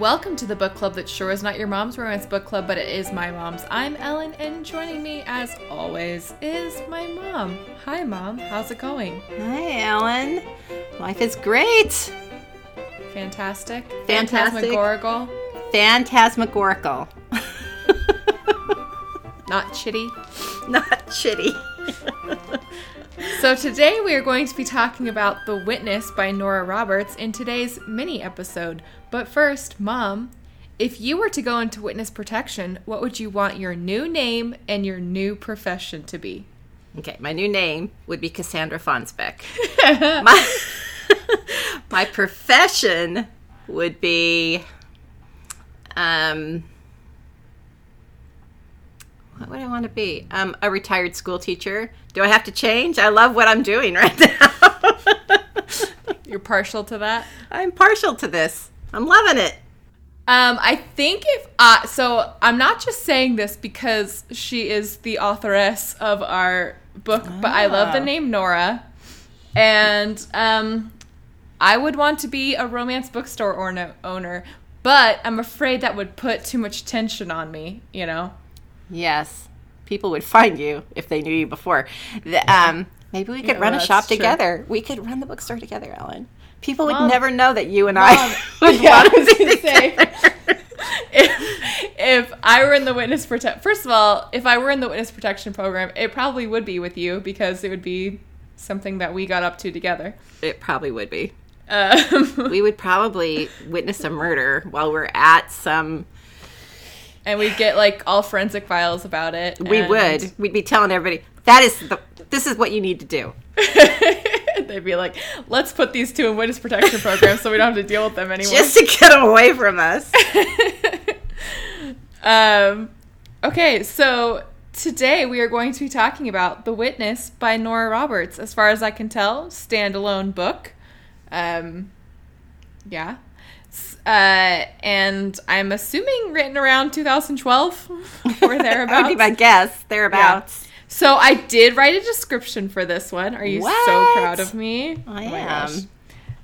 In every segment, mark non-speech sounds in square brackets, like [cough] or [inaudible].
welcome to the book club that sure is not your mom's romance book club, but it is my mom's. I'm Ellen, and joining me, as always, is my mom. Hi, mom. How's it going? Hi, Ellen. Life is great. Fantastic. Fantastic. Phantasmagorical. Phantasmagorical. [laughs] Not chitty. Not shitty. So today we are going to be talking about The Witness by Nora Roberts in today's mini episode. But first, Mom, if you were to go into witness protection, what would you want your new name and your new profession to be? Okay, my new name would be Cassandra Fonsbeck. [laughs] my, [laughs] my profession would be um what would I want to be? Um, a retired school teacher. Do I have to change? I love what I'm doing right [laughs] now. You're partial to that? I'm partial to this. I'm loving it. Um, I think if uh, so, I'm not just saying this because she is the authoress of our book, but I love the Ah. name Nora, and um, I would want to be a romance bookstore orno- owner, but I'm afraid that would put too much tension on me. You know? Yes, people would find you if they knew you before. The, um, maybe we could Yeah, run well, a shop true. together. We could run the bookstore together, Ellen. People would Mom. never know that you and I Mom, [laughs] would yeah, want was to say. if, if I were in the witness protect, first of all, if I were in the witness protection program, it probably would be with you because it would be something that we got up to together. It probably would be. Um, [laughs] We would probably witness a murder while we're at some. And we'd get like all forensic files about it. We would. We'd be telling everybody that is the. This is what you need to do. [laughs] They'd be like, "Let's put these two in witness protection programs so we don't have to deal with them [laughs] anymore." Just to get away from us. [laughs] um, okay, so today we are going to be talking about The Witness by Nora Roberts. As far as I can tell, standalone book. Um, yeah. Uh, and I'm assuming written around 2012 or [laughs] that would be thereabouts. my guess. Thereabouts. So I did write a description for this one. Are you so proud of me? I Oh am. gosh.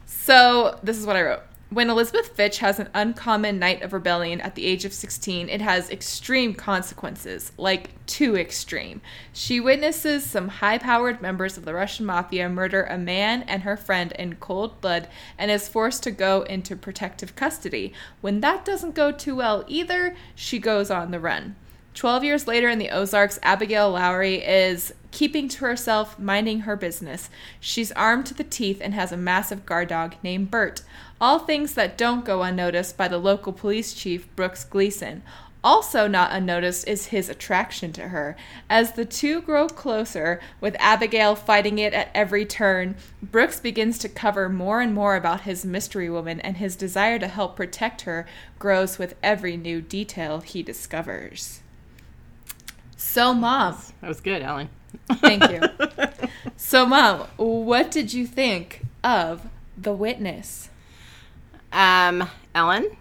So this is what I wrote. When Elizabeth Fitch has an uncommon night of rebellion at the age of 16, it has extreme consequences, like too extreme. She witnesses some high powered members of the Russian mafia murder a man and her friend in cold blood and is forced to go into protective custody. When that doesn't go too well either, she goes on the run. 12 years later in the Ozarks, Abigail Lowry is keeping to herself, minding her business. She's armed to the teeth and has a massive guard dog named Bert. All things that don't go unnoticed by the local police chief, Brooks Gleason. Also, not unnoticed is his attraction to her. As the two grow closer, with Abigail fighting it at every turn, Brooks begins to cover more and more about his mystery woman, and his desire to help protect her grows with every new detail he discovers. So, Mom, That was good, Ellen. thank you. [laughs] So, Mom, what did you think of The Witness? Um, Ellen,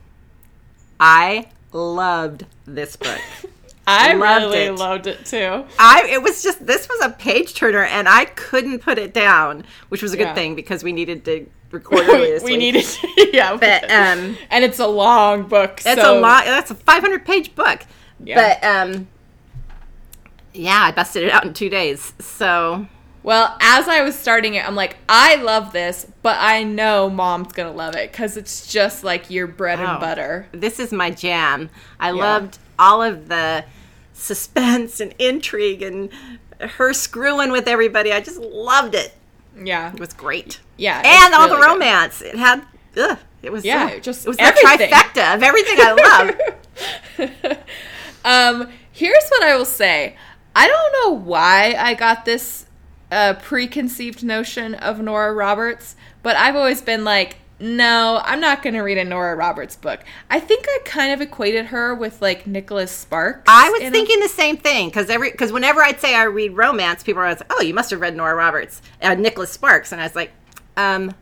I loved this book. [laughs] I Loved really it. loved it too. I it was just this was a page turner and I couldn't put it down, which was a good Yeah. thing because we needed to [laughs] record this we week. needed, [laughs] yeah. but um, and it's a long book. It's so, a lot. That's a 500 page book. Yeah. But um, yeah, I busted it out in two days. So Well, as I was starting it, I'm like, I love this, but I know Mom's gonna love it because it's just like your bread and butter. this is my jam. I loved all of the suspense and intrigue and her screwing with everybody. I just loved it. Yeah, It was great. yeah, and all the really good. romance. It had, ugh, it was Yeah, so- just- it was everything. the trifecta of everything I love. [laughs] [laughs] um, here's what I will say. I don't know why I got this uh, preconceived notion of Nora Roberts, but I've always been like, no, I'm not going to read a Nora Roberts book. I think I kind of equated her with like Nicholas Sparks. I was in a- thinking the same thing because every because whenever I'd say I read romance, people are always like, "Oh, you must have read Nora Roberts, uh, Nicholas Sparks," and I was like, um.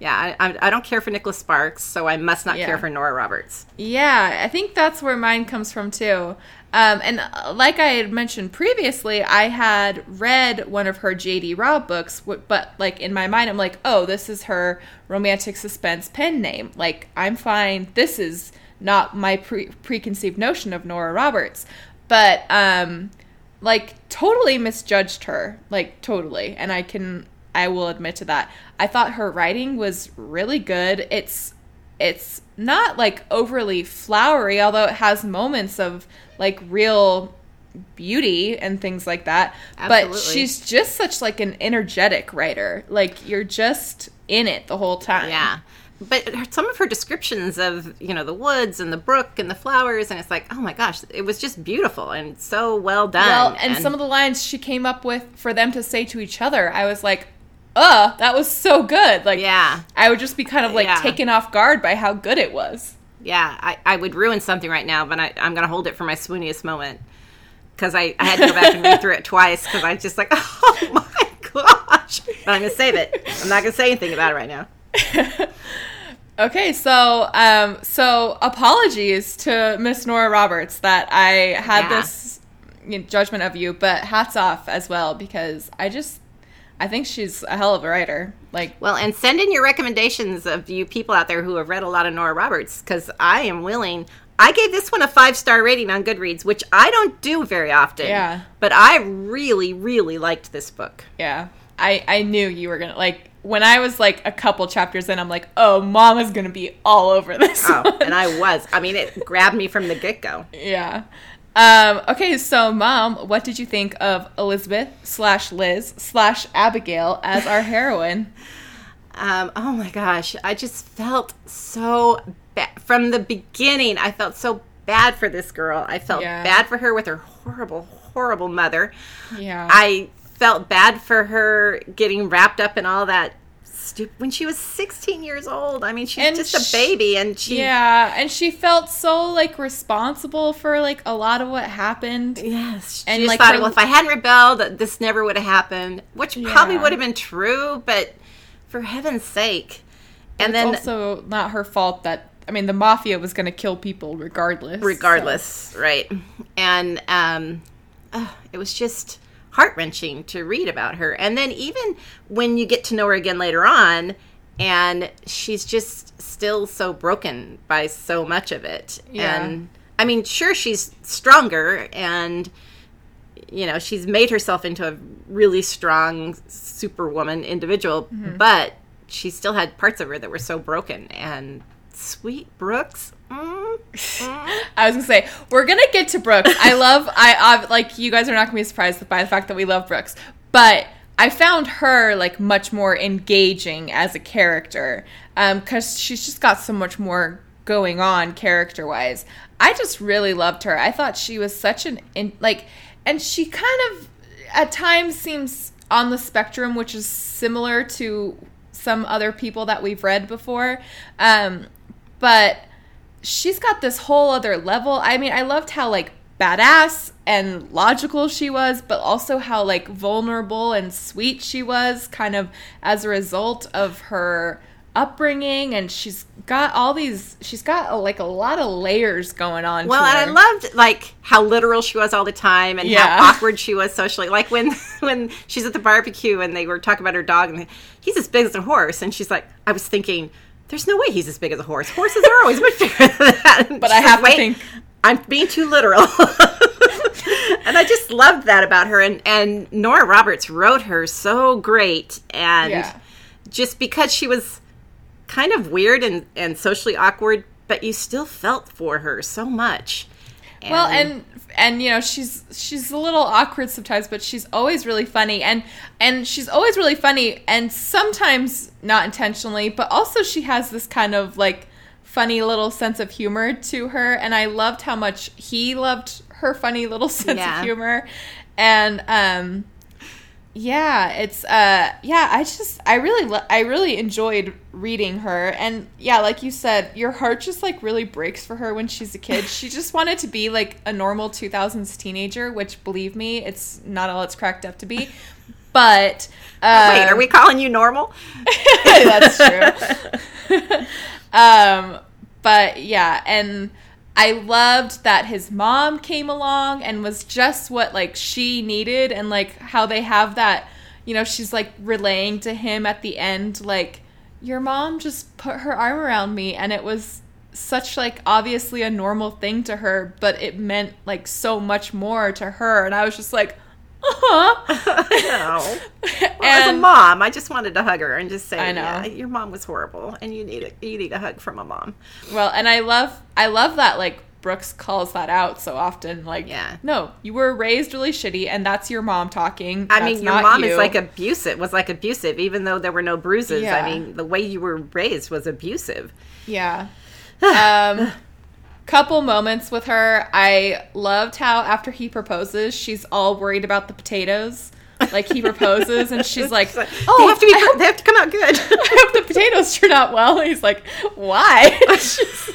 Yeah, I, I, I don't care for Nicholas Sparks, so I must not Yeah. care for Nora Roberts. Yeah, I think that's where mine comes from too. Um, and uh, like I had mentioned previously, I had read one of her J.D. Robb books, but like in my mind, I'm like, oh, this is her romantic suspense pen name. Like, I'm fine. This is not my pre- preconceived notion of Nora Roberts. But um like totally misjudged her, like totally. And I can I will admit to that. I thought her writing was really good. It's it's not like overly flowery, although it has moments of like real beauty and things like that. Absolutely. But she's just such like an energetic writer. Like you're just in it the whole time. Yeah. But some of her descriptions of, you know, the woods and the brook and the flowers, and it's like, oh my gosh, it was just beautiful and so well done. Well, and, some of the lines she came up with for them to say to each other, I was like, uh, that was so good. Like, Yeah. I would just be kind of like Yeah. taken off guard by how good it was. Yeah, I, I would ruin something right now, but I, I'm going to hold it for my swooniest moment because I, I had to go back and read through it twice because I just like, [laughs] oh my gosh. But I'm going to save it. I'm not going to say anything about it right now. [laughs] Okay, so um, so apologies to Miss Nora Roberts that I had Yeah. this you know, judgment of you, but hats off as well because I just I think she's a hell of a writer. Like, Well, and send in your recommendations of you people out there who have read a lot of Nora Roberts because I am willing. I gave this one a five star rating on Goodreads, which I don't do very often. Yeah. But I really, really liked this book. yeah, I I knew you were gonna like when I was like a couple chapters in, I'm like, oh, Mama's gonna be all over this. Oh, [laughs] and I was. I mean, it grabbed me from the get go. Yeah. Um, okay, so mom, what did you think of Elizabeth slash Liz slash Abigail as our heroine? [laughs] Um, oh my gosh, I just felt so bad from the beginning. I felt so bad for this girl. I felt Yeah. bad for her with her horrible, horrible mother. Yeah. I felt bad for her getting wrapped up in all that stupid when she was 16 years old. I mean, she's And just a baby, and she yeah, and she felt so like responsible for like a lot of what happened. Yes, she And, like, thought, her- well, if I hadn't rebelled, this never would have happened, which probably would have been true, but for heaven's sake. And it's then, also not her fault that I mean the mafia was going to kill people regardless. regardless, right? And um, uh, it was just heart wrenching to read about her. And then even when you get to know her again later on, and she's just still so broken by so much of it. Yeah. And I mean, sure, she's stronger and. You know, she's made herself into a really strong superwoman individual, Mm-hmm. but she still had parts of her that were so broken. And sweet Brooks, mm, mm. [laughs] I was gonna say we're gonna get to Brooks. I [laughs] love I, I like you guys are not gonna be surprised by the fact that we love Brooks, but I found her like much more engaging as a character because she's just got so much more going on character wise. I just really loved her. I thought she was such an in, like, and she kind of at times seems on the spectrum, which is similar to some other people that we've read before. Um, but she's got this whole other level. I mean, I loved how like badass and logical she was, but also how like vulnerable and sweet she was kind of as a result of her upbringing and she's got all these she's got uh, like a lot of layers going on Well, and. I loved like how literal she was all the time and Yeah. how [laughs] awkward she was socially. Like when [laughs] when she's at the barbecue and they were talking about her dog and he's as big as a horse, and she's like, I was thinking. There's no way he's as big as a horse. Horses are always much bigger than that. And [laughs] But I have to "Wait, think- I'm being too literal. [laughs] and I just loved that about her. And, and Nora Roberts wrote her so great. And Yeah. just because she was kind of weird and, and socially awkward, but you still felt for her so much. Well, and and you know she's she's a little awkward sometimes, but she's always really funny, and and she's always really funny, and sometimes not intentionally, but also she has this kind of like funny little sense of humor to her, and I loved how much he loved her funny little [laughs] sense Yeah. of humor, and um, yeah, it's uh, yeah, I just I really lo- I really enjoyed reading her, and yeah, like you said, your heart just like really breaks for her when she's a kid. she just wanted to be like a normal 2000s teenager, which believe me, it's not all it's cracked up to be. But uh, [laughs] Wait, are we calling you normal? [laughs] that's true. [laughs] um, but yeah, and I loved that his mom came along and was just what like she needed, and like how they have that. You know, she's like relaying to him at the end, like, your mom just put her arm around me, and it was such like obviously a normal thing to her, but it meant like so much more to her. And I was just like, uh-huh. [laughs] no. [laughs] Well, as a mom, I just wanted to hug her and just say, I know. Yeah, your mom was horrible, and you need a, you need a hug from a mom. Well, and I love I love that like Brooks calls that out so often. Like, Yeah. no, you were raised really shitty, and that's your mom talking. I That's mean, your mom you. is like abusive. Was like abusive, even though there were no bruises. Yeah. I mean, the way you were raised was abusive. yeah. [sighs] Um, couple moments with her. I loved how after he proposes, she's all worried about the potatoes. Like he proposes, and she's like, [laughs] "Oh, they have to be. Hope, they have to come out good. [laughs] I hope the potatoes turn out well. And he's like, why? [laughs] She's-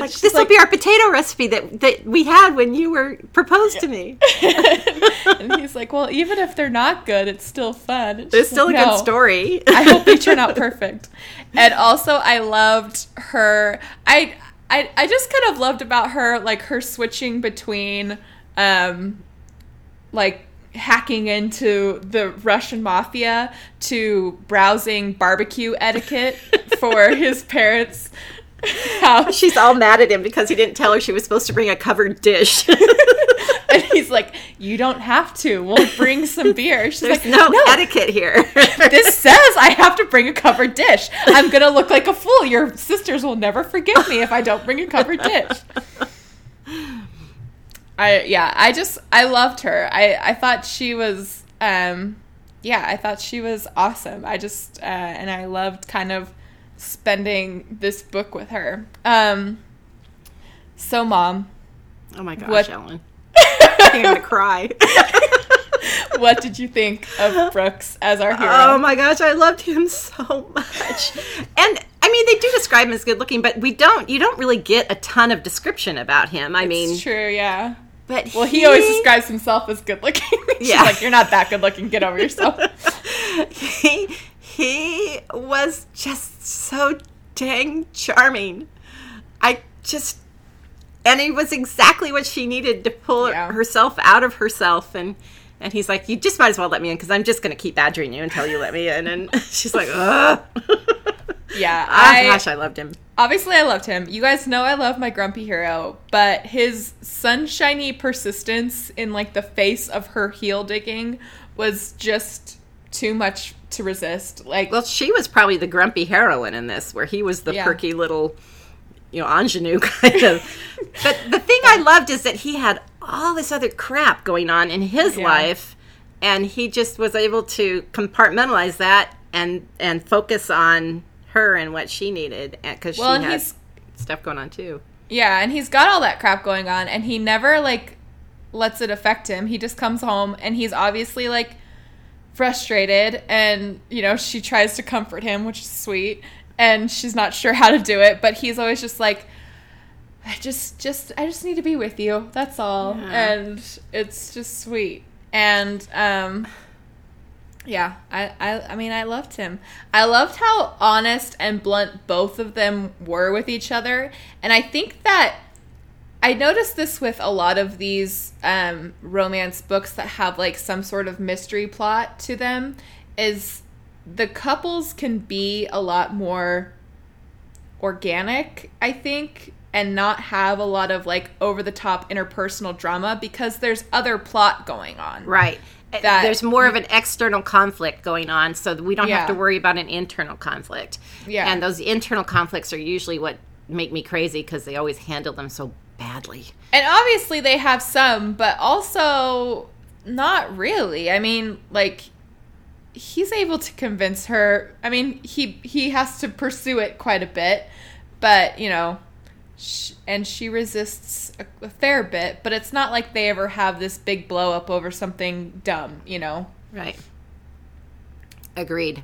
like, this will like- be our potato recipe that that we had when you were proposed to me. and he's like, well, even if they're not good, it's still fun. And It's still a like, good story. I hope they turn out perfect. And also, I loved her. I, I, I just kind of loved about her, like her switching between, um, like hacking into the Russian mafia to browsing barbecue etiquette for [laughs] his parents' house. [laughs] She's all mad at him because he didn't tell her she was supposed to bring a covered dish. [laughs] And he's like, "You don't have to. We'll bring some beer." She's There's like, no, etiquette here. [laughs] this says I have to bring a covered dish. I'm gonna look like a fool. Your sisters will never forgive me if I don't bring a covered dish. I yeah, I just I loved her. I I thought she was um yeah, I thought she was awesome. I just uh and I loved kind of spending this book with her. Um so mom, oh my gosh, What- Ellen. I'm gonna cry. [laughs] what did you think of Brooks as our hero? Oh my gosh, I loved him so much. And I mean, they do describe him as good looking, but we don't. You don't really get a ton of description about him. I mean, it's true, yeah. but Well, he, always describes himself as good looking. [laughs] She's Yeah. like, you're not that good looking. Get over yourself. [laughs] he he was just so dang charming. I just and he was exactly what she needed to pull Yeah. herself out of herself and and he's like, "You just might as well let me in because I'm just going to keep badgering you until you let me in." And [laughs] she's like, "Ugh." [laughs] Yeah, [laughs] oh I gosh, I loved him. obviously I loved him. You guys know I love my grumpy hero, but his sunshiny persistence in like the face of her heel digging was just too much to resist. Like, Well, she was probably the grumpy heroine in this, where he was the Yeah. perky little, you know, ingenue [laughs] kind of. but the thing I loved is that he had all this other crap going on in his Yeah. life, and he just was able to compartmentalize that and and focus on her and what she needed, eh, because Well, she he's- stuff going on too. Yeah, and he's got all that crap going on, and he never like lets it affect him. He just comes home, and he's obviously like frustrated, and you know she tries to comfort him, which is sweet, and she's not sure how to do it, but he's always just like. I just, just, I just need to be with you. That's all, Yeah. and it's just sweet. And um, yeah, I, I, I mean, I loved him. I loved how honest and blunt both of them were with each other, and I think that I noticed this with a lot of these um, romance books that have like some sort of mystery plot to them. Is the couples can be a lot more organic, I think, and not have a lot of like over the top interpersonal drama because there's other plot going on. Right. That- There's more of an external conflict going on, so that we don't Yeah. have to worry about an internal conflict. Yeah. And those internal conflicts are usually what make me crazy because they always handle them so badly. And obviously they have some, but also not really. I mean, like he's able to convince her. I mean, he he has to pursue it quite a bit, but you know, sh- and she resists a, a fair bit, but it's not like they ever have this big blow up over something dumb, you know. Right. Agreed.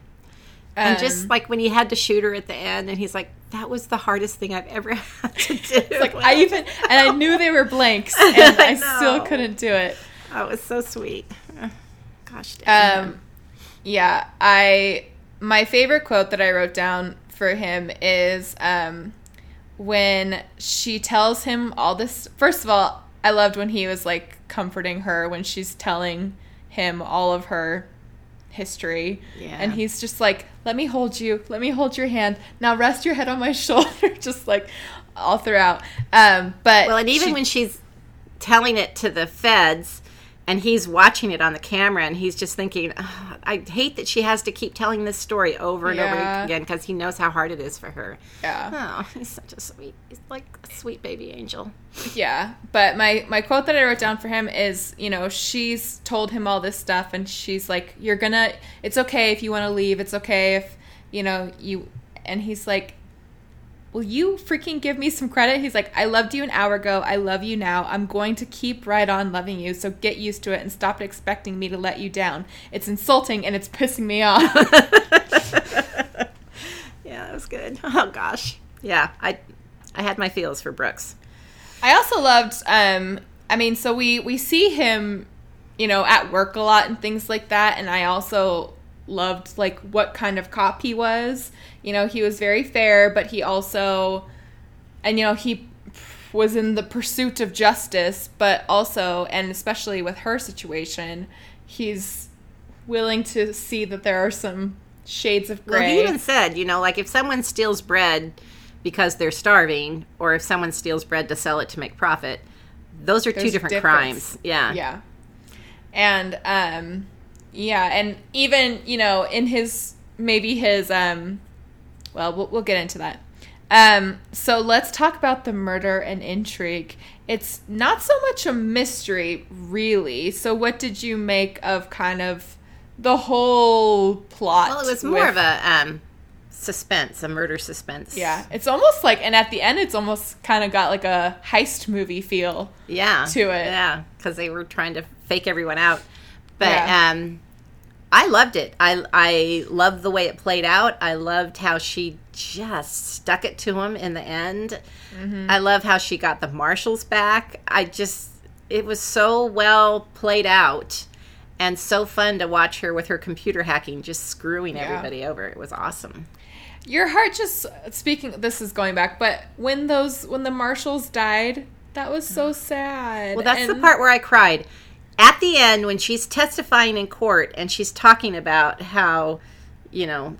and just Um, like when he had to shoot her at the end, and he's like, "That was the hardest thing I've ever [laughs] had to do." like I even and I knew they were blanks, [laughs] and I, I still couldn't do it. oh, it was so sweet. Gosh, dang. Um, yeah, I my favorite quote that I wrote down for him is um, when she tells him all this. First of all, I loved when he was like comforting her when she's telling him all of her history. Yeah. And he's just like, let me hold you. Let me hold your hand. Now rest your head on my [laughs] shoulder. [laughs] just like all throughout. Um, but Well, and even she- when she's telling it to the feds and he's watching it on the camera and he's just thinking, "Ugh, I hate that she has to keep telling this story over and Yeah. over again because he knows how hard it is for her. yeah. Oh, he's such a sweet, he's like a sweet baby angel. Yeah, but my my quote that I wrote down for him is, you know, she's told him all this stuff, and she's like, "You're gonna. It's okay if you want to leave. It's okay if you know you." And he's like, "Will you freaking give me some credit?" He's like, "I loved you an hour ago. I love you now. I'm going to keep right on loving you. So get used to it and stop expecting me to let you down. It's insulting and it's pissing me off." [laughs] Yeah, that was good. [laughs] Oh gosh. Yeah, I I had my feels for Brooks. I also loved um I mean so we we see him you know at work a lot and things like that and I also loved like what kind of cop he was. You know, he was very fair but he also and you know he was in the pursuit of justice but also and especially with her situation he's willing to see that there are some shades of gray. Well, he even said, you know, like if someone steals bread because they're starving, or if someone steals bread to sell it to make profit, those are two different difference. crimes. Yeah. Yeah. And um yeah, and even, you know, in his maybe his um well, we'll, we'll get into that. Um so let's talk about the murder and intrigue. It's not so much a mystery really. So what did you make of kind of the whole plot? Well, it was more with- of a um, suspense, a murder suspense. yeah, it's almost like and at the end it's almost kind of got like a heist movie feel. yeah, to it. Yeah, because they were trying to fake everyone out. But Yeah. um, I loved it. I I loved the way it played out. I loved how she just stuck it to him in the end. Mm-hmm. I love how she got the marshals back. I just it was so well played out. And so fun to watch her with her computer hacking, just screwing Yeah. everybody over. It was awesome. Your heart just speaking. This is going back, but when those when the marshals died, that was so sad. Well, that's the part where I cried. At the end, when she's testifying in court and she's talking about how, you know,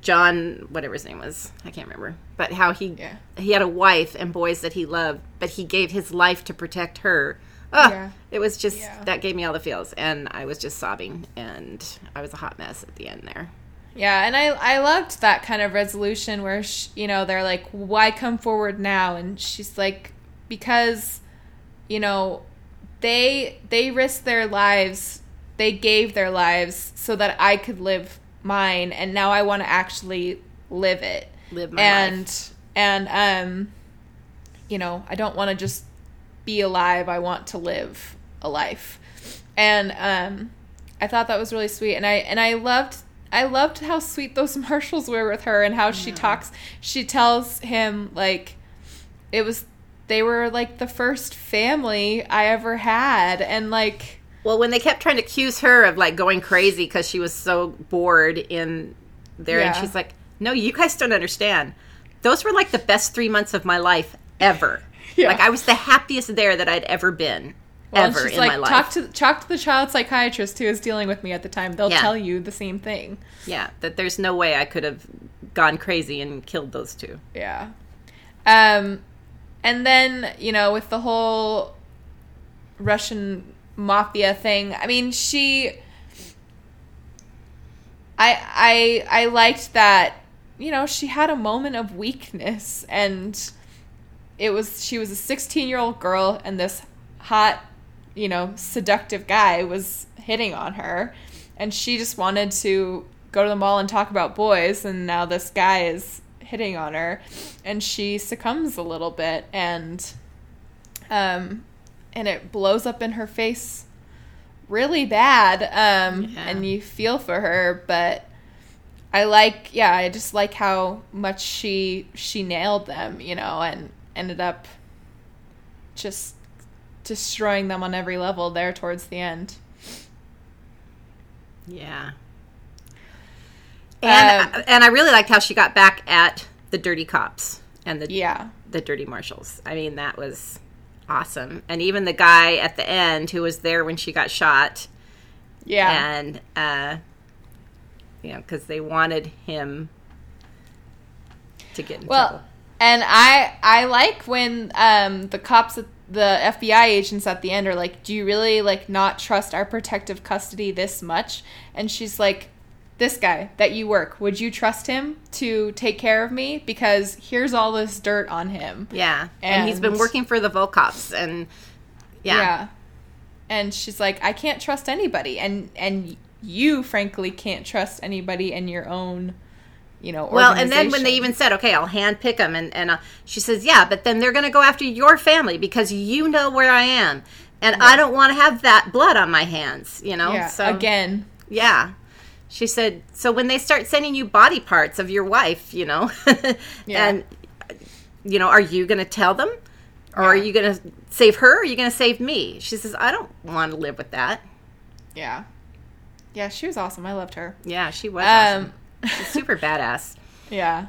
John, whatever his name was, I can't remember, but how he Yeah. he had a wife and boys that he loved, but he gave his life to protect her. Oh, Yeah. it was just Yeah. that gave me all the feels, and I was just sobbing, and I was a hot mess at the end there. Yeah, and I I loved that kind of resolution where sh you know they're like, why come forward now? And she's like, because, you know, they they risked their lives, they gave their lives so that I could live mine, and now I want to actually live it. Live my and life. and um, you know, I don't want to just be alive. I want to live a life, and um, I thought that was really sweet, and I and I loved I loved how sweet those [laughs] marshals were with her, and how she talks. She tells him like it was they were like the first family I ever had, and like Well, when they kept trying to accuse her of like going crazy because she was so bored in there, and she's like, "No, you guys don't understand. Those were like the best three months of my life ever. [laughs] Yeah. Like I was the happiest there that I'd ever been, well, ever in like my life. talk to talk to the child psychiatrist who was dealing with me at the time. They'll Yeah. tell you the same thing. yeah, that there's no way I could have gone crazy and killed those two. Yeah. Um and then, you know, with the whole Russian mafia thing, I mean, she I I I liked that, you know, she had a moment of weakness and it was she was a 16-year-old girl and this hot, you know, seductive guy was hitting on her. And she just wanted to go to the mall and talk about boys and now this guy is hitting on her and she succumbs a little bit and um and it blows up in her face really bad um Yeah. and you feel for her but I like yeah I just like how much she she nailed them you know and ended up just destroying them on every level there towards the end Yeah. And Um, and I really liked how she got back at the dirty cops and the yeah the dirty marshals. I mean, that was awesome. And even the guy at the end who was there when she got shot yeah and uh you know, because they wanted him to get in Well, trouble. and I I like when um the cops at the FBI agents at the end are like, "Do you really like not trust our protective custody this much?" And she's like, "This guy that you work, would you trust him to take care of me because here's all this dirt on him." Yeah, and, he's been working for the Volkovs, and yeah, And she's like, "I can't trust anybody." And and you frankly can't trust anybody in your own you know, Well, and then when they even said, "Okay, I'll hand pick them," and and uh, she says, "Yeah, but then they're going to go after your family because you know where I am, and I don't want to have that blood on my hands." You know, yeah, so again, yeah. She said, "So when they start sending you body parts of your wife, you know, [laughs] Yeah. and you know, are you going to tell them, or are you going to save her? Or are you going to save me?" She says, "I don't want to live with that." yeah, yeah, she was awesome. I loved her. Yeah, she was Um, awesome. She's [laughs] super badass. Yeah.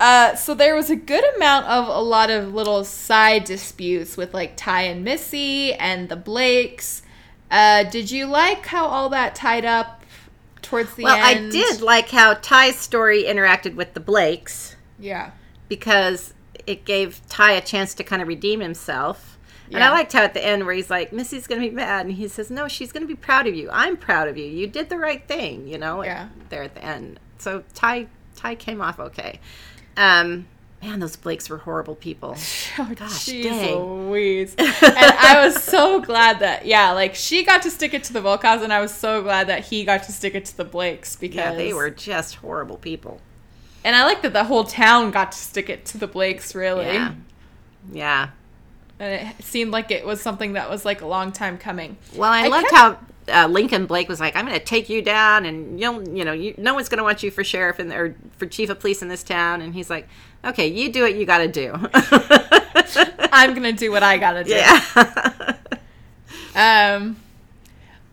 Uh, so there was a good amount of a lot of little side disputes with like Ty and Missy and the Blakes. Uh, did you like how all that tied up towards the Well, I did like how Ty's story interacted with the Blakes. Yeah. because it gave Ty a chance to kind of redeem himself. And I liked how at the end where he's like, Missy's going to be mad. And he says, No, she's going to be proud of you. I'm proud of you. You did the right thing, you know, Yeah. there at the end. So Ty, Ty came off okay. Um, man, those Blakes were horrible people. [laughs] Oh, Gosh, dang. Louise. [laughs] and I was so glad that, yeah, like she got to stick it to the Volkovs, and I was so glad that he got to stick it to the Blakes because Yeah, they were just horrible people. And I like that the whole town got to stick it to the Blakes, really. Yeah. Yeah. And it seemed like it was something that was like a long time coming. Well, I, I loved kept- how uh, Lincoln Blake was like, "I'm going to take you down, and you'll, you know, you, no one's going to want you for sheriff and or for chief of police in this town." And he's like, "Okay, you do what you got to do." [laughs] I'm gonna do what I gotta do. yeah, [laughs] Um,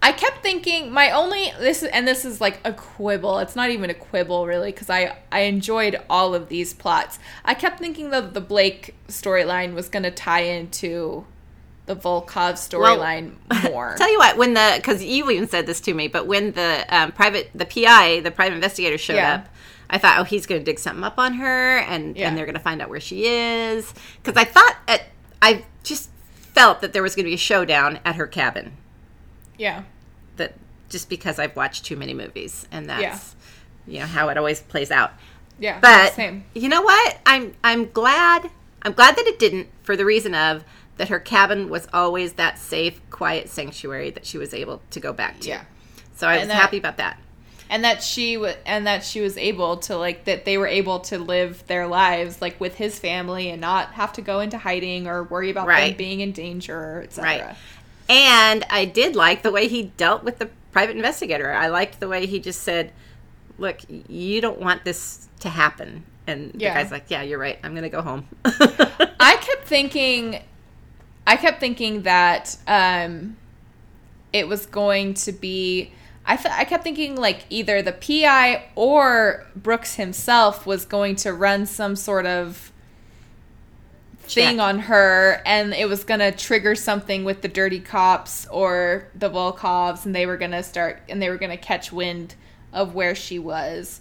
I kept thinking my only this and this is like a quibble. It's not even a quibble really because I I enjoyed all of these plots. I kept thinking that the Blake storyline was gonna tie into the Volkov storyline [laughs] more. Tell you what, when the because you even said this to me, but when the um, private, the PI, the private investigator showed Yeah. up, I thought, oh, he's going to dig something up on her, and Yeah. and they're going to find out where she is. Because I thought, at, I just felt that there was going to be a showdown at her cabin. yeah, That just because I've watched too many movies, and that's Yeah. you know how it always plays out. yeah. But same. you know what? I'm I'm glad. I'm glad that it didn't for the reason of that her cabin was always that safe, quiet sanctuary that she was able to go back to. Yeah. So I was that- happy about that. and that she was and that she was able to like that they were able to live their lives like with his family and not have to go into hiding or worry about them being in danger etc Right. And I did like the way he dealt with the private investigator. I liked the way he just said, "Look, you don't want this to happen." And Yeah. the guy's like, "Yeah, you're right. I'm going to go home." [laughs] i kept thinking i kept thinking that um it was going to be I, th- I kept thinking like either the pi or brooks himself was going to run some sort of thing Check. on her and it was gonna trigger something with the dirty cops or the volkovs and they were gonna start and they were gonna catch wind of where she was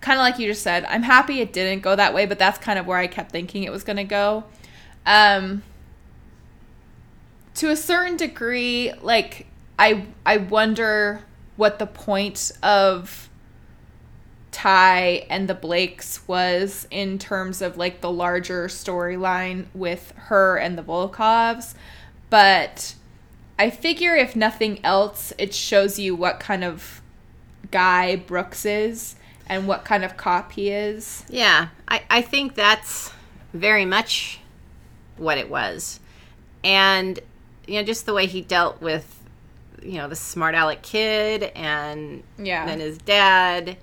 kind of like you just said i'm happy it didn't go that way but that's kind of where i kept thinking it was gonna go um to a certain degree like i i wonder what the point of Ty and the Blakes was in terms of like the larger storyline with her and the Volkovs. But I figure if nothing else, it shows you what kind of guy Brooks is and what kind of cop he is. Yeah, I, I think that's very much what it was. And, you know, just the way he dealt with, you know, the smart aleck kid and Yeah. then his dad.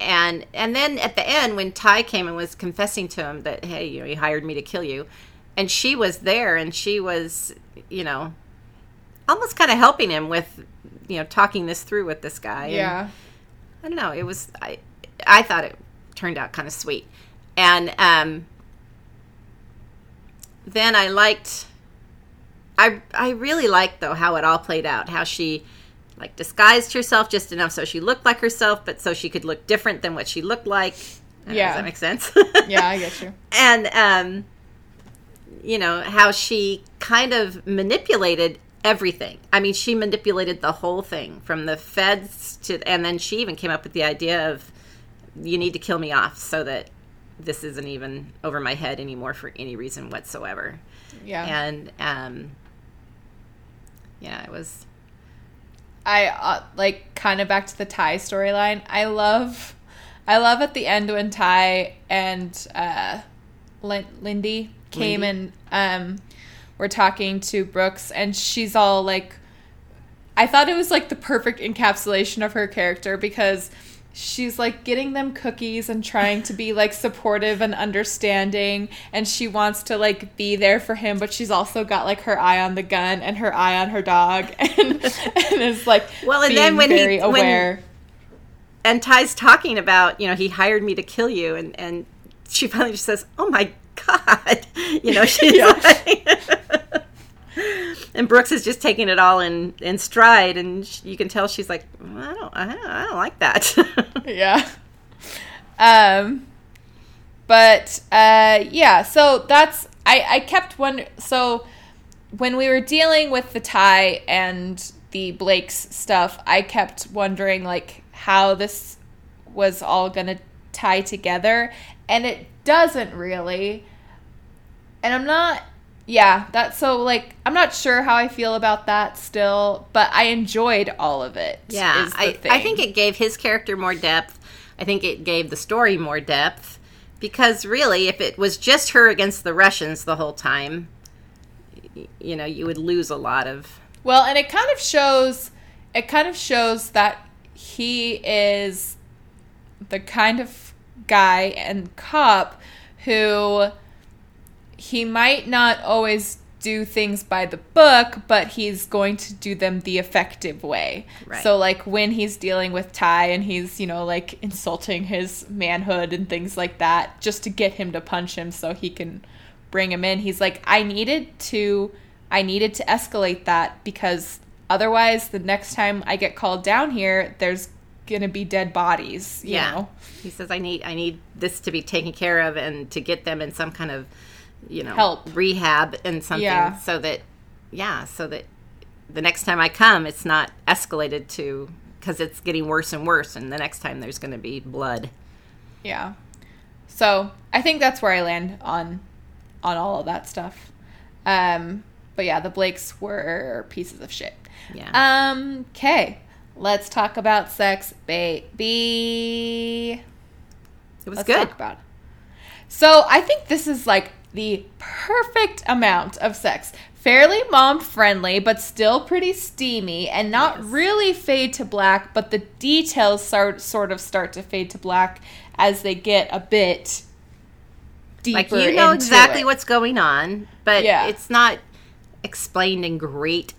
And and then at the end when Ty came and was confessing to him that, hey, you know, he hired me to kill you. And she was there and she was, you know, almost kind of helping him with, you know, talking this through with this guy. And- Yeah. I don't know. It was I I thought it turned out kind of sweet, and um, then I liked. I I really liked though how it all played out. How she like disguised herself just enough so she looked like herself, but so she could look different than what she looked like. Know, Yeah. does that make sense? [laughs] Yeah, I get you. [laughs] and um, you know how she kind of manipulated everything. I mean, she manipulated the whole thing from the feds to, and then she even came up with the idea of you need to kill me off so that this isn't even over my head anymore for any reason whatsoever. Yeah. And um, yeah, it was I uh, like kind of back to the Ty storyline. I love, I love at the end when Ty and uh, Lin- Lindy came Lindy. and um, were talking to Brooks, and she's all like, I thought it was like the perfect encapsulation of her character because she's like getting them cookies and trying to be like supportive and understanding and she wants to like be there for him but she's also got like her eye on the gun and her eye on her dog [laughs] and and is like Well, and then when he- very when- and Ty's talking about, you know, he hired me to kill you, and and she finally just says, "Oh my god," [laughs] you know, she's [laughs] Yeah. like, and Brooks is just taking it all in in stride, and sh you can tell she's like, I don't, I don't, I don't like that. [laughs] yeah um but uh yeah so that's i i kept one so when we were dealing with the Ty and the blake's stuff i kept wondering like how this was all gonna tie together and it doesn't really and i'm not yeah that's so like i'm not sure how i feel about that still but i enjoyed all of it yeah, is the I, I think it gave his character more depth. I think it gave the story more depth because really, if it was just her against the Russians the whole time, you know, you would lose a lot of. Well, and it kind of shows it kind of shows that he is the kind of guy and cop who he might not always do things by the book, but he's going to do them the effective way. Right. So like when he's dealing with Ty and he's, you know, like insulting his manhood and things like that just to get him to punch him so he can bring him in. He's like I needed to I needed to escalate that because otherwise the next time I get called down here there's going to be dead bodies, you yeah know. he says i need i need this to be taken care of and to get them in some kind of you know Help. rehab and something Yeah. so that yeah so that the next time i come it's not escalated to because it's getting worse and worse and the next time there's going to be blood Yeah. So I think that's where I land on on all of that stuff. Um, but yeah, the Blakes were pieces of shit. yeah Um, okay. Let's talk about sex, baby. it was Let's good talk about it. So I think this is like the perfect amount of sex. Fairly mom friendly, but still pretty steamy, and not Yes. really fade to black, but the details start sort of start to fade to black as they get a bit deeper. like you know exactly it. what's going on but Yeah. it's not explained in great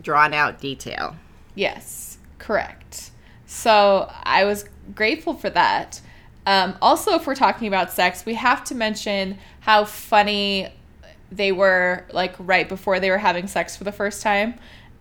drawn out detail Yes, correct. So I was grateful for that. Um, also, if we're talking about sex, we have to mention how funny they were, like right before they were having sex for the first time.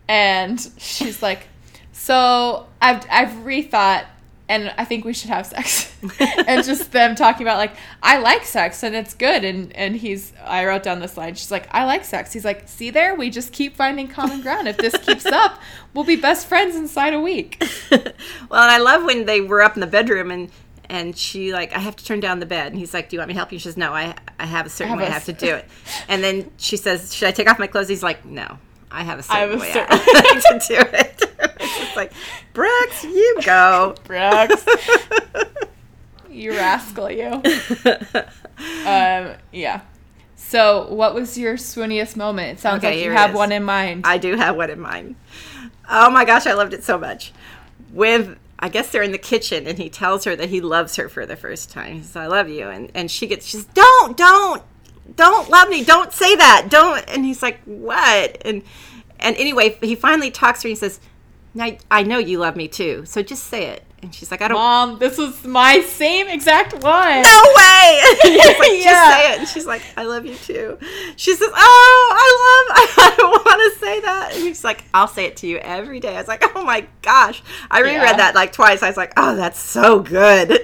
And she's like, "So I've I've rethought, and I think we should have sex." [laughs] and just them talking about like, "I like sex and it's good." And and he's I wrote down this line. She's like, "I like sex." He's like, "See there, we just keep finding common ground. If this keeps [laughs] up, we'll be best friends inside a week." [laughs] well, and I love when they were up in the bedroom and and she like I have to turn down the bed and he's like, "Do you want me to help you?" She says, "No, I I have a certain have way I have to do it." And then she says, "Should I take off my clothes?" He's like, "No, I have a I have certain a way certain- I [laughs] to do it." [laughs] it's just like, Brooks, you go. [laughs] Brooks, you rascal, you. Um, yeah. So, what was your swooniest moment? It sounds Okay, like you have is. one in mind. I do have one in mind. Oh my gosh, I loved it so much. With I guess they're in the kitchen and he tells her that he loves her for the first time. He says, I love you. And and she gets she's don't, don't, don't love me. Don't say that. Don't and he's like, What? And and anyway, he finally talks to her and he says, Now I know you love me too, so just say it. And she's like, I don't. Mom, this was my same exact one. No way! [laughs] [laughs] He's like, just Yeah. say it. And she's like, I love you too. She says, Oh, I love, [laughs] I don't want to say that. And he's like, I'll say it to you every day. I was like, Oh my gosh. I reread Yeah. that like twice. I was like, Oh, that's so good.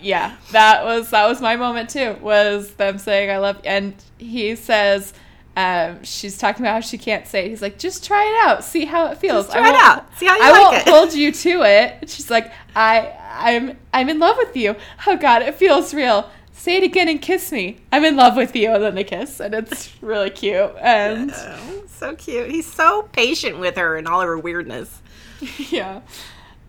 yeah that was that was my moment too was them saying i love and he says um, she's talking about how she can't say it. He's like, just try it out, see how it feels. Just try it out. See how you I like won't it." hold you to it. She's like, I, I'm, I'm in love with you. Oh God, it feels real. Say it again and kiss me. I'm in love with you, and then they kiss, and it's really cute. And Oh, [laughs] so cute. He's so patient with her and all of her weirdness. [laughs] yeah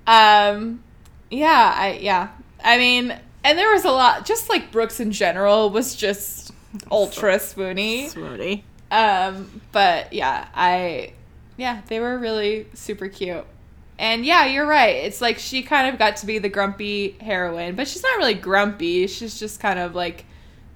um yeah i yeah i mean and there was a lot just like brooks in general was just ultra swoony Swoony. Um but yeah i yeah they were really super cute and yeah you're right it's like she kind of got to be the grumpy heroine but she's not really grumpy she's just kind of like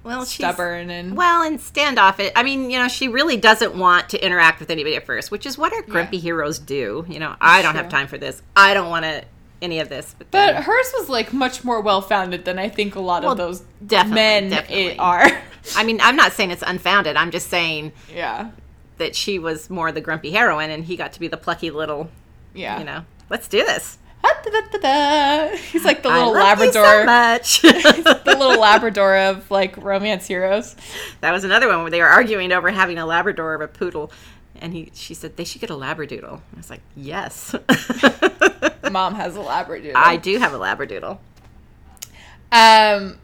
Well, she's stubborn and Well, and standoff it. I mean, you know, she really doesn't want to interact with anybody at first, which is what our grumpy Yeah. heroes do. You know, I don't have time for this. I don't want to any of this. But, but then- hers was like much more well founded than i think a lot Well, of those definitely, men definitely. it are [laughs] I mean, I'm not saying it's unfounded. I'm just saying yeah that she was more the grumpy heroine, and he got to be the plucky little. yeah You know, let's do this. He's like the little you so Labrador, much. [laughs] the little Labrador of like romance heroes. that was another one where they were arguing over having a Labrador or a poodle. And he, she said they should get a Labradoodle. I was like, yes, Mom has a Labradoodle. I do have a Labradoodle. Um,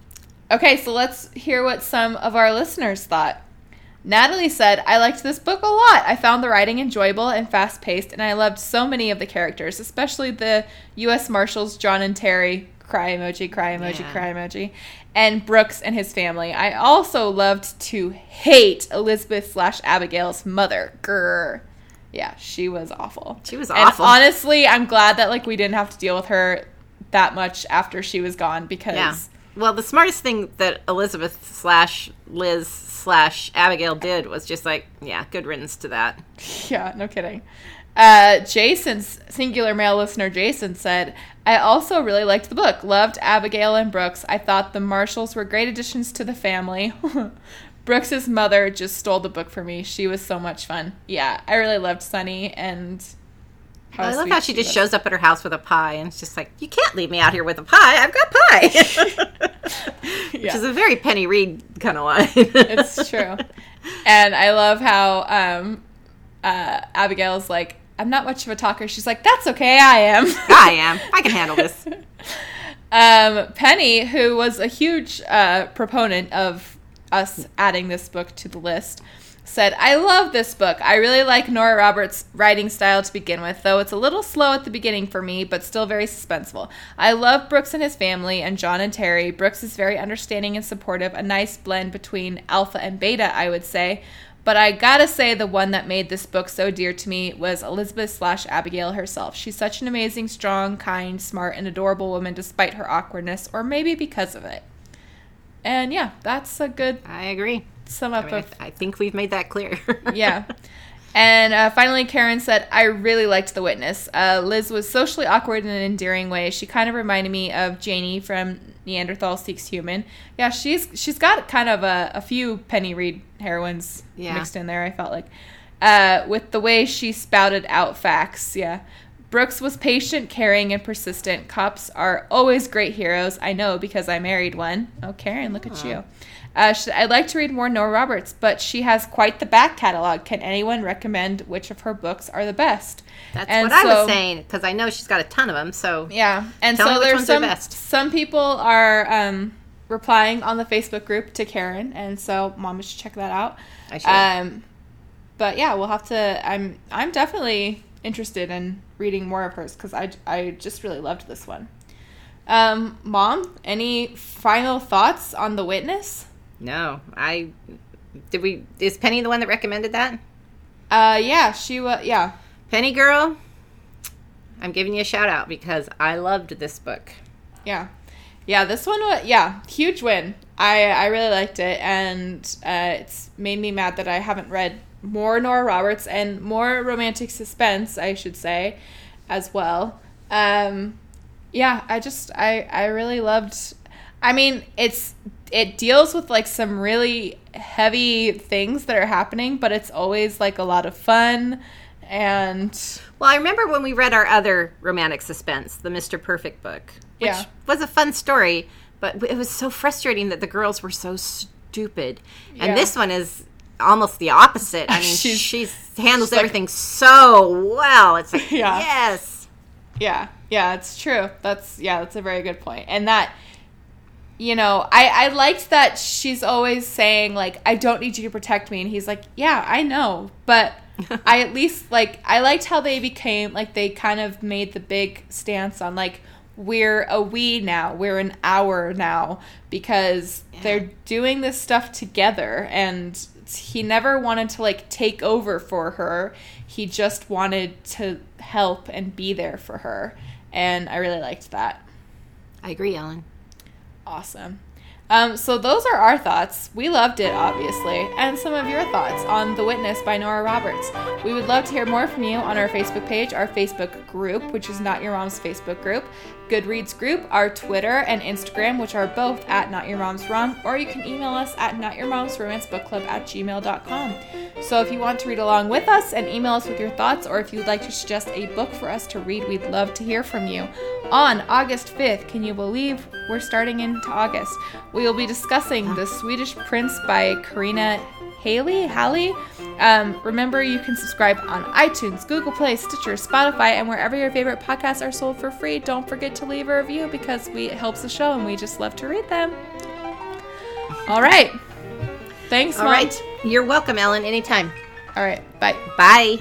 okay, so let's hear what some of our listeners thought. Natalie said, I liked this book a lot. I found the writing enjoyable and fast paced, and I loved so many of the characters, especially the U.S. Marshals, John and Terry. Cry emoji, cry emoji, Yeah. cry emoji. And Brooks and his family. I also loved to hate Elizabeth slash Abigail's mother. Grr. Yeah, she was awful. She was awful. And honestly, I'm glad that like we didn't have to deal with her that much after she was gone because Yeah. Well, the smartest thing that Elizabeth slash Liz slash Abigail did was just like, yeah, good riddance to that. Yeah, no kidding. Uh, Jason's singular male listener, Jason said, I also really liked the book. Loved Abigail and Brooks. I thought the Marshalls were great additions to the family. [laughs] Brooks's mother just stole the book for me. She was so much fun. Yeah, I really loved Sunny and how I love how she just was. shows up at her house with a pie and it's just like, you can't leave me out here with a pie. I've got pie. [laughs] Which Yeah. is a very Penny Reid kind of line. it's true. And I love how um, uh, Abigail's like, I'm not much of a talker. She's like, that's okay, I am. [laughs] I am. I can handle this. [laughs] Um, Penny, who was a huge uh, proponent of us adding this book to the list, said, I love this book. I really like Nora Roberts' writing style to begin with, though it's a little slow at the beginning for me, but still very suspenseful. I love Brooks and his family and John and Terry. Brooks is very understanding and supportive, a nice blend between alpha and beta, I would say. But I gotta say, the one that made this book so dear to me was Elizabeth slash Abigail herself. She's such an amazing, strong, kind, smart, and adorable woman despite her awkwardness, or maybe because of it. And yeah, that's a good I agree. Sum I, up mean, I, of th- I think we've made that clear. [laughs] yeah. And uh, finally, Karen said, I really liked The Witness. Uh, Liz was socially awkward in an endearing way. She kind of reminded me of Janie from Neanderthal Seeks Human. Yeah, she's she's got kind of a, a few Penny Reid heroines Yeah. mixed in there, I felt like. Uh, with the way she spouted out facts, yeah. Brooks was patient, caring, and persistent. Cops are always great heroes. I know because I married one. Oh, Karen, look at you. Uh, sh- I'd like to read more Nora Roberts, but she has quite the back catalog. Can anyone recommend which of her books are the best? That's And what I was saying because I know she's got a ton of them. So Yeah, and so there's some some people are um, replying on the Facebook group to Karen, and so Mama should check that out. I should. Um, but yeah, we'll have to. I'm I'm definitely interested in reading more of hers because I I just really loved this one. Um, Mom, any final thoughts on the witness? No, I did we is Penny the one that recommended that? Uh, yeah, she was. Yeah, Penny girl, I'm giving you a shout out because I loved this book. yeah, yeah. This one was yeah, huge win. I I really liked it, and uh, it's made me mad that I haven't read more Nora Roberts and more romantic suspense, I should say, as well. Um, yeah, I just I I really loved. I mean, it's it deals with like some really heavy things that are happening, but it's always like a lot of fun and Well, I remember when we read our other romantic suspense, the Mr. Perfect book, which Yeah. was a fun story, but it was so frustrating that the girls were so stupid. And Yeah. this one is almost the opposite. I [laughs] mean, She's- she handles she's like- everything so well. It's like, [laughs] Yeah. yes. Yeah, yeah, it's true. That's yeah, that's a very good point. And that you know, I I liked that she's always saying like I don't need you to protect me and he's like, "Yeah, I know." But [laughs] I at least like I liked how they became like they kind of made the big stance on like we're a we now, we're an hour now because they're doing this stuff together and he never wanted to like take over for her. He just wanted to help and be there for her. And I really liked that. I agree, Ellen. Awesome. Um, so those are our thoughts. We loved it, obviously, and some of your thoughts on The Witness by Nora Roberts. We would love to hear more from you on our Facebook page, our Facebook group, which is Not Your Mom's Facebook group, Goodreads group, our Twitter and Instagram, which are both at Not Your Mom's Rom, or you can email us at Not Your Mom's Romance Book Club at gmail.com. So if you want to read along with us and email us with your thoughts, or if you'd like to suggest a book for us to read, we'd love to hear from you. On August 5th, can you believe we're starting into August? We will be discussing The Swedish Prince by Karina Haley. Haley. Um, remember, you can subscribe on iTunes, Google Play, Stitcher, Spotify, and wherever your favorite podcasts are sold for free. Don't forget to leave a review because we it helps the show, and we just love to read them. All right. Thanks, All Mom. right. You're welcome, Ellen, anytime. All right. Bye. Bye.